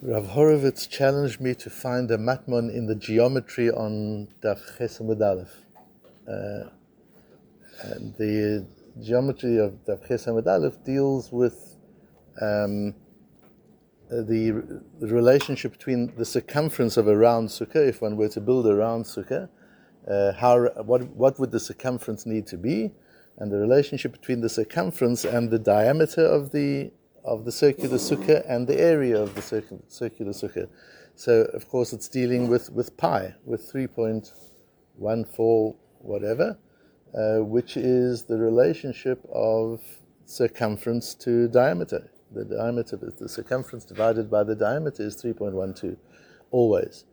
Rav Horovitz challenged me to find a matmon in the geometry on Daf Chesed Aleph. Uh, the geometry of Daf Chesed Aleph deals with um, the, the, relationship between the circumference of a round sukkah, if one were to build a round sukkah, uh, how, what, what would the circumference need to be, and the relationship between the circumference and the diameter of the of the circular sukkah and the area of the circular, circular sukkah. So, of course, it's dealing with, with pi, with 3.14 whatever, uh, which is the relationship of circumference to diameter. The diameter, the circumference divided by the diameter is 3.12, always.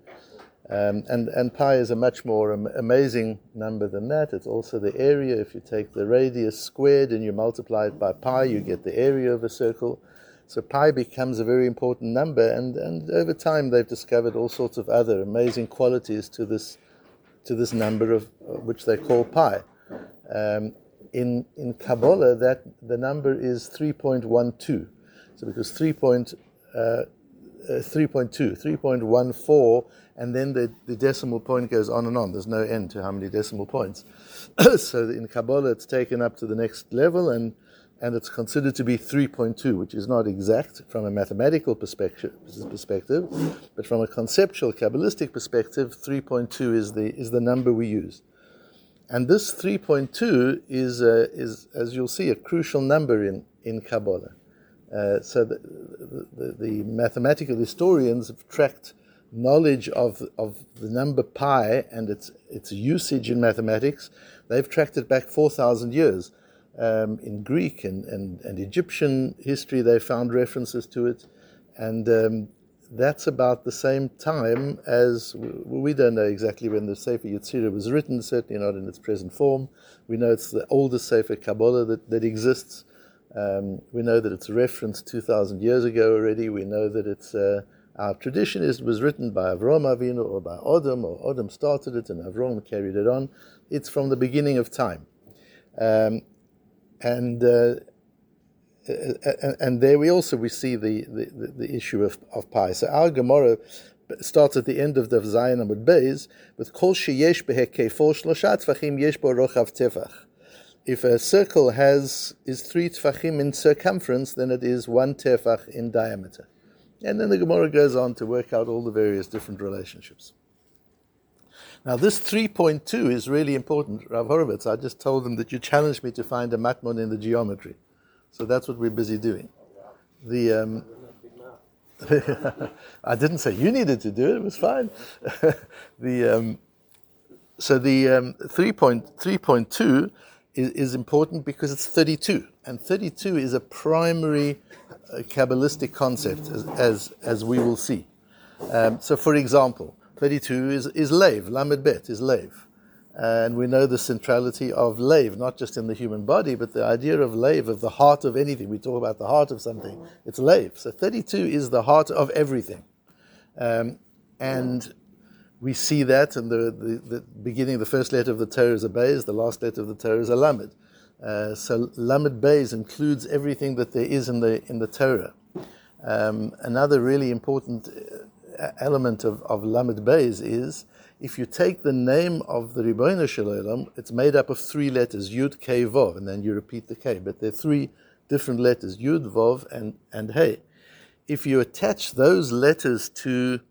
Um, and, and pi is a much more amazing number than that. It's also the area. If you take the radius squared and you multiply it by pi, you get the area of a circle. So pi becomes a very important number, and, and over time they've discovered all sorts of other amazing qualities to this, to this number of which they call pi. Um, in, in Kabbalah, that the number is 3.12. So because 3. Point, uh, uh, 3.2, 3.14, and then the, the decimal point goes on and on. There's no end to how many decimal points. so in Kabbalah, it's taken up to the next level, and, and it's considered to be 3.2, which is not exact from a mathematical perspective, perspective but from a conceptual, Kabbalistic perspective, 3.2 is the, is the number we use. And this 3.2 is, uh, is, as you'll see, a crucial number in, in Kabbalah. Uh, so the, the, the, mathematical historians have tracked knowledge of, of the number pi and its, its usage in mathematics. They've tracked it back 4,000 years. Um, in Greek and, and, and, Egyptian history, they found references to it. And um, that's about the same time as we don't know exactly when the Sefer Yetzirah was written, certainly not in its present form. We know it's the oldest Sefer Kabbalah that, that exists. Um, we know that it's referenced 2,000 years ago already. We know that it's uh, our tradition is was written by Avram Avinu or by Adam, or Adam started it and Avram carried it on. It's from the beginning of time, um, and uh, and there we also we see the, the, the issue of, of pi. So our Gemara starts at the end of the Zayin Amud Beis with Kol sheyesh behekefol shloshat tfachim yesh bo rochav if a circle has is three tefachim in circumference, then it is one tefach in diameter. And then the Gemara goes on to work out all the various different relationships. Now, this 3.2 is really important, Rav Horovitz. I just told them that you challenged me to find a matmon in the geometry. So that's what we're busy doing. The, um, I didn't say you needed to do it, it was fine. the, um, so the um, 3.3.2 is, is important because it's 32, and 32 is a primary uh, Kabbalistic concept, as, as, as, we will see. Um, so, for example, 32 is, is Lev, Lamed Bet is Lev. And we know the centrality of Lev, not just in the human body, but the idea of Lev, of the heart of anything. We talk about the heart of something, it's Lev. So 32 is the heart of everything. Um, and we see that in the, the, the, beginning, the first letter of the Torah is a Beis, the last letter of the Torah is a Lamed. Uh, so Lamed Beis includes everything that there is in the, in the Torah. Um, another really important uh, element of, of Lamed Beis is if you take the name of the Ribbono Shel Olam, it's made up of three letters, Yud, K, Vov, and then you repeat the K. But there are three different letters, Yud, Vov, and, and Hey. If you attach those letters to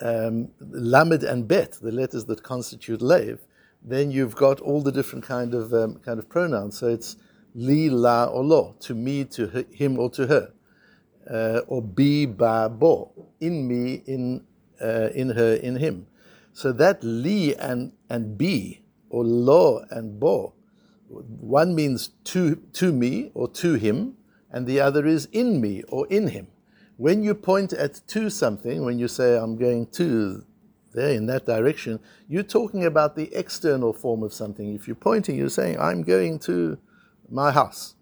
um, lamed and bet, the letters that constitute lev, then you've got all the different kind of um, kind of pronouns. So it's li, la, or lo, to me, to him, or to her, uh, or bi, ba, bo, in me, in uh, in her, in him. So that li and and bi, or lo and bo, one means to to me or to him, and the other is in me or in him. When you point at to something, when you say, I'm going to there in that direction, you're talking about the external form of something. If you're pointing, you're saying, I'm going to my house.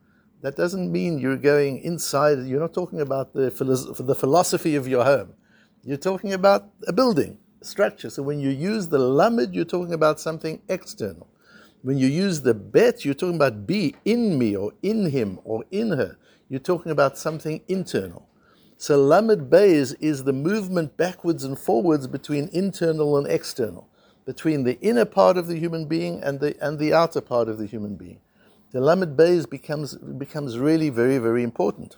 That doesn't mean you're going inside. You're not talking about the, the philosophy of your home. You're talking about a building, a structure. So when you use the lamed, you're talking about something external. When you use the bet, you're talking about be in me or in him or in her. You're talking about something internal. So Lamed Beis is the movement backwards and forwards between internal and external, between the inner part of the human being and the, and the outer part of the human being. The Lamed Beis becomes, becomes really very, very important.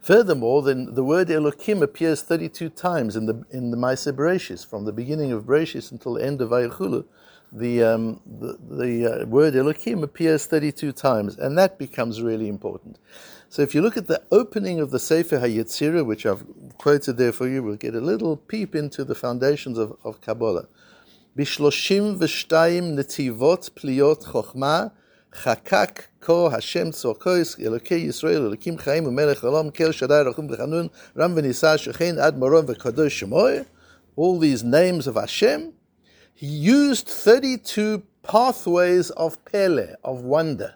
Furthermore, then the word Elokim appears 32 times in the in the Maaseh Bereshis, from the beginning of Bereshis until the end of Vayichulu. The, um, the, the uh, word Elokim appears 32 times, and that becomes really important. So if you look at the opening of the Sefer HaYetzirah, which I've quoted there for you, we'll get a little peep into the foundations of, of Kabbalah. Bishloshim v'shtayim netivot pliyot chokhmah chakak ko Hashem tzorkois Elokei Yisrael Elokim chaim u'melech olam kel shadai rachum v'chanun ram v'nisa shechein ad moron v'kadosh shemoy all these names of Hashem he used 32 pathways of Pele, of wonder.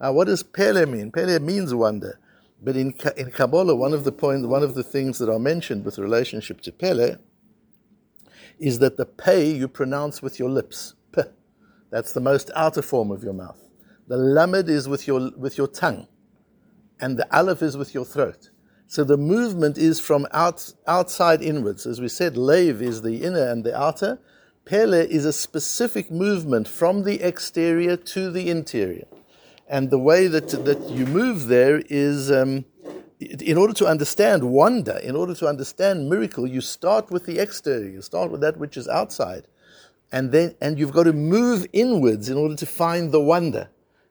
Now, what does Pele mean? Pele means wonder. But in, in Kabbalah, one of the points, one of the things that are mentioned with relationship to Pele is that the pei you pronounce with your lips. P. That's the most outer form of your mouth. The lamed is with your with your tongue, and the aleph is with your throat. So the movement is from out, outside inwards. As we said, Lev is the inner and the outer. Pele is a specific movement from the exterior to the interior and the way that that you move there is. Um, in order to understand wonder, in order to understand miracle, you start with the exterior. You start with that which is outside, and then and you've got to move inwards in order to find the wonder.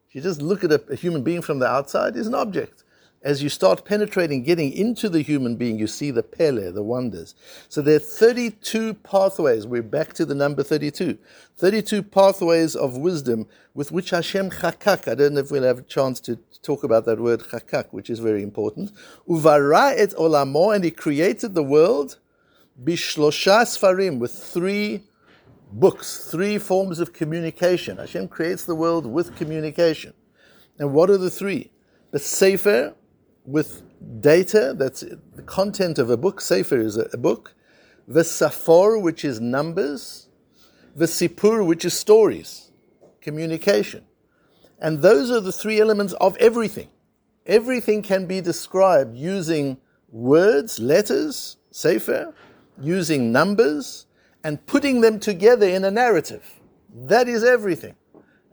If you just look at a, a human being from the outside, is an object as you start penetrating, getting into the human being, you see the pele, the wonders. So there are 32 pathways. We're back to the number 32. 32 pathways of wisdom with which Hashem chakak. I don't know if we'll have a chance to talk about that word chakak, which is very important. Uvara et olamo, and he created the world bishlosha sfarim, with three books, three forms of communication. Hashem creates the world with communication. And what are the three? The Sefer, with data, that's the content of a book. Sefer is a, a book. The Safor, which is numbers. The Sipur, which is stories, communication. And those are the three elements of everything. Everything can be described using words, letters, Sefer, using numbers, and putting them together in a narrative. That is everything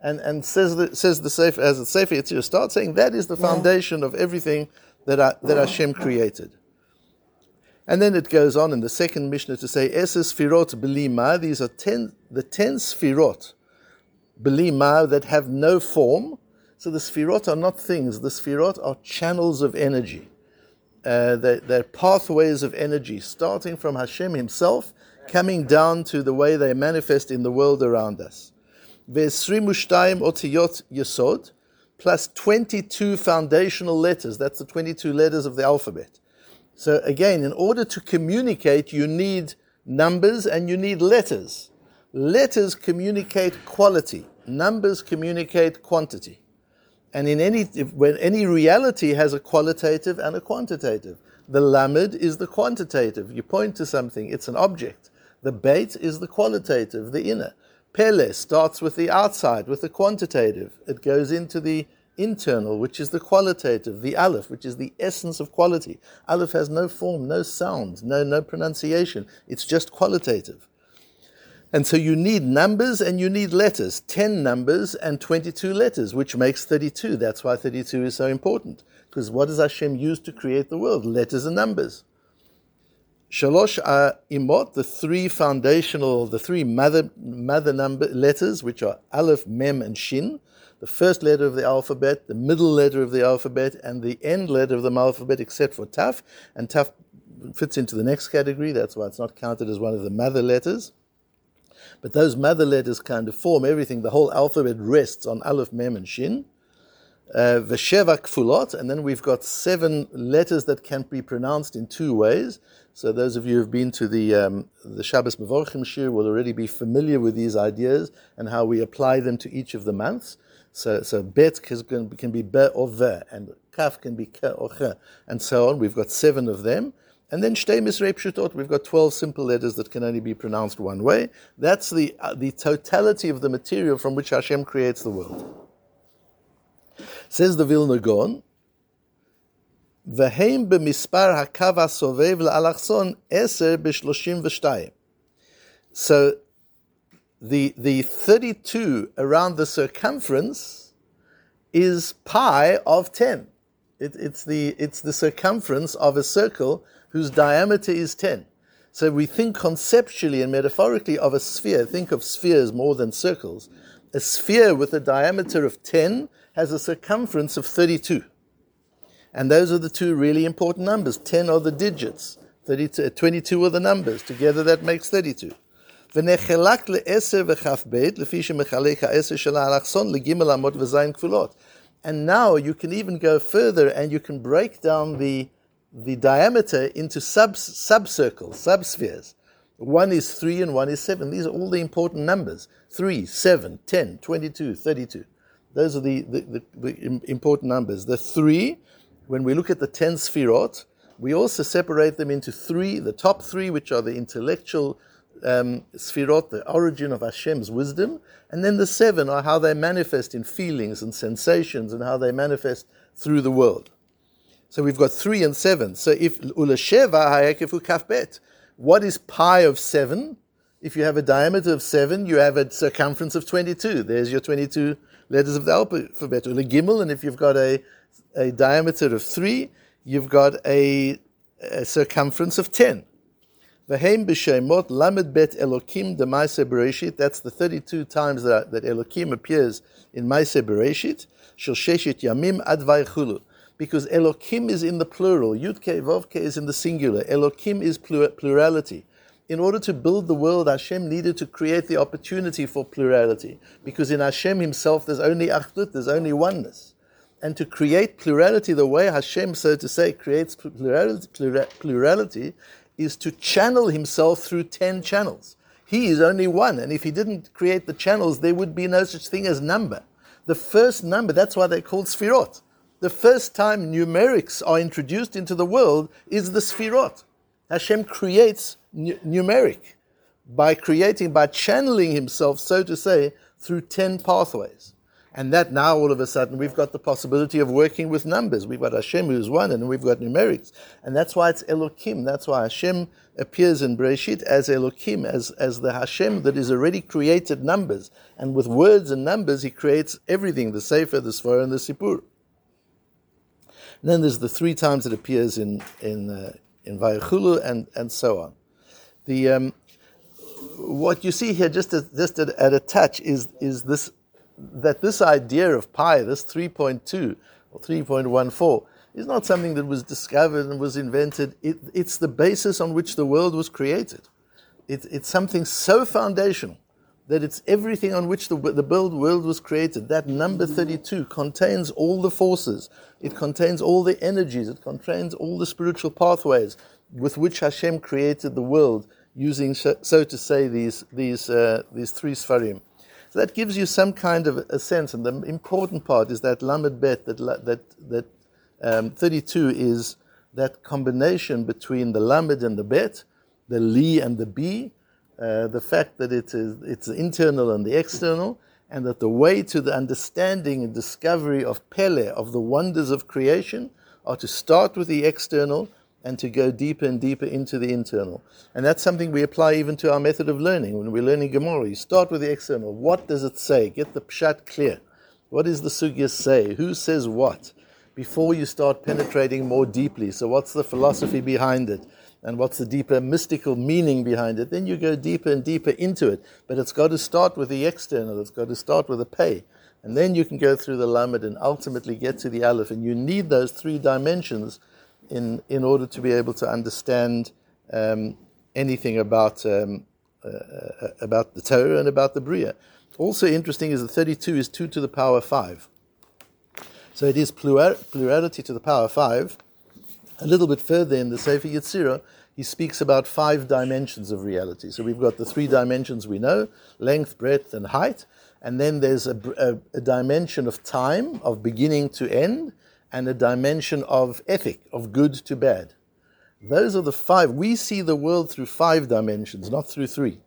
and, and says the, says the Sefer, as the Sefer Yetzirah starts saying, that is the foundation of everything that, that Hashem created. And then it goes on in the second Mishnah to say, Eses Sfirot Belima, these are ten, the ten Sfirot, Belima, that have no form. So the Sfirot are not things, the Sfirot are channels of energy. Uh, they're, they're pathways of energy, starting from Hashem Himself, coming down to the way they manifest in the world around us. Vesrimushtayim otiyot yesod, plus 22 foundational letters. That's the 22 letters of the alphabet. So again, in order to communicate, you need numbers and you need letters. Letters communicate quality. Numbers communicate quantity. And in any, when any reality has a qualitative and a quantitative. The lamed is the quantitative. You point to something, it's an object. The bait is the qualitative, the inner. Pele starts with the outside, with the quantitative. It goes into the internal, which is the qualitative, the aleph, which is the essence of quality. Aleph has no form, no sound, no, no pronunciation. It's just qualitative. And so you need numbers and you need letters 10 numbers and 22 letters, which makes 32. That's why 32 is so important. Because what does Hashem use to create the world? Letters and numbers. Shalosh imot, the three foundational, the three mother, mother number letters, which are Aleph, Mem, and Shin. The first letter of the alphabet, the middle letter of the alphabet, and the end letter of the alphabet, except for Taf. And Taf fits into the next category. That's why it's not counted as one of the mother letters. But those mother letters kind of form everything. The whole alphabet rests on Aleph, Mem, and Shin. Vesheva uh, kfulot, and then we've got seven letters that can be pronounced in two ways. So those of you who've been to the um, the Shabbos Mevorchim shiur will already be familiar with these ideas and how we apply them to each of the months. So so bet can, can be be or ve, and kaf can be ke or che, and so on. We've got seven of them. And then shtei misrei pshutot, we've got 12 simple letters that can only be pronounced one way. That's the, uh, the totality of the material from which Hashem creates the world. Says the Vilna Gaon, וההם במספר הקו הסובב לאלכסון עשר בשלושים ושתיים. So the, the 32 around the circumference is pi of 10. It, it's, the, it's the circumference of a circle whose diameter is 10. So we think conceptually and metaphorically of a sphere. Think of spheres more than circles. A sphere with a diameter of 10 has a circumference of 32. And those are the two really important numbers. 10 are the digits, 32, 22 are the numbers. Together that makes 32. ונחלק לעשר וכ"ב, לפי שמחלק העשר של האלכסון לגימל אמות וזין כפולות. And now you can even go further and you can break down the, the diameter into sub, subcircles, subspheres. one is 3 and one is 7. These are all the important numbers 3, 7, 10, 22, 32. Those are the, the, the, the important numbers. The 3, when we look at the 10 sphirot, we also separate them into three the top three, which are the intellectual um, sphirot, the origin of Hashem's wisdom, and then the seven are how they manifest in feelings and sensations and how they manifest through the world. So we've got three and seven. So if ulasheva hayekefu kafbet, what is pi of seven? If you have a diameter of seven, you have a circumference of 22. There's your 22 letters of the alphabet. Gimel, and if you've got a, a diameter of three, you've got a, a circumference of 10. V'heim b'shemot lamed bet Elokim de Maise Bereshit. That's the 32 times that, that Elokim appears in Maise Bereshit. Shel sheshit yamim ad vaychulu. Because Elokim is in the plural. Yudke Vovke is in the singular. Elokim is plurality. In order to build the world, Hashem needed to create the opportunity for plurality. Because in Hashem himself, there's only achdut, there's only oneness. And to create plurality the way Hashem, so to say, creates plurality, plurality is to channel himself through 10 channels. He is only one, and if he didn't create the channels, there would be no such thing as number. The first number, that's why they're called Sfirot. The first time numerics are introduced into the world is the Sfirot. Hashem creates n- numeric by creating, by channeling himself, so to say, through 10 pathways. And that now all of a sudden we've got the possibility of working with numbers. We've got Hashem who's one and we've got numerics. And that's why it's Elokim. That's why Hashem appears in Breshit as Elokim, as, as the Hashem that is already created numbers. And with words and numbers, he creates everything, the Sefer, the Sfor, and the Sipur. And then there's the three times it appears in, in, uh, in Vayachulu and, and so on. The, um, what you see here, just, just at, at a touch, is, is this that this idea of pi, this 3.2 or 3.14, is not something that was discovered and was invented. It, it's the basis on which the world was created. It, it's something so foundational that it's everything on which the, the world was created. That number 32 contains all the forces, it contains all the energies, it contains all the spiritual pathways with which Hashem created the world using, so to say, these, these, uh, these three Sfarim. So that gives you some kind of a sense. And the important part is that Lamed Bet, that, that, that um, 32 is that combination between the Lamed and the Bet, the Li and the B, uh, the fact that it is, it's internal and the external, and that the way to the understanding and discovery of Pele, of the wonders of creation, are to start with the external and to go deeper and deeper into the internal. And that's something we apply even to our method of learning. When we're learning Gemara, you start with the external. What does it say? Get the pshat clear. What does the sugya say? Who says what? Before you start penetrating more deeply. So, what's the philosophy behind it? And what's the deeper mystical meaning behind it? Then you go deeper and deeper into it. But it's got to start with the external, it's got to start with the pay. And then you can go through the lamed and ultimately get to the aleph. And you need those three dimensions in, in order to be able to understand um, anything about, um, uh, uh about the Torah and about the Bria. Also interesting is that 32 is 2 to the power 5. So it is plural, plurality to the power 5. A little bit further in the Sefer Yetzirah, he speaks about five dimensions of reality. So we've got the three dimensions we know length, breadth, and height. And then there's a, a, a dimension of time, of beginning to end and a dimension of ethic, of good to bad. Those are the five. We see the world through five dimensions, not through three.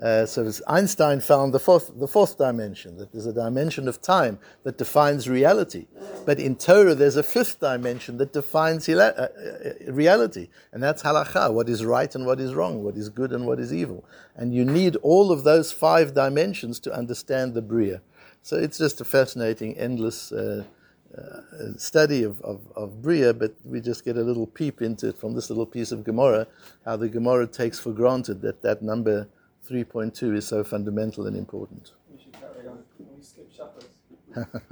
Uh, so Einstein found the fourth, the fourth dimension, that there's a dimension of time that defines reality. But in Torah, there's a fifth dimension that defines uh, uh, reality. And that's halacha, what is right and what is wrong, what is good and what is evil. And you need all of those five dimensions to understand the Bria. So it's just a fascinating, endless uh, uh, study of, of, of Bria, but we just get a little peep into it from this little piece of Gemara, how the Gemara takes for granted that that number 3.2 is so fundamental and important. We should carry on. We skip Shabbos.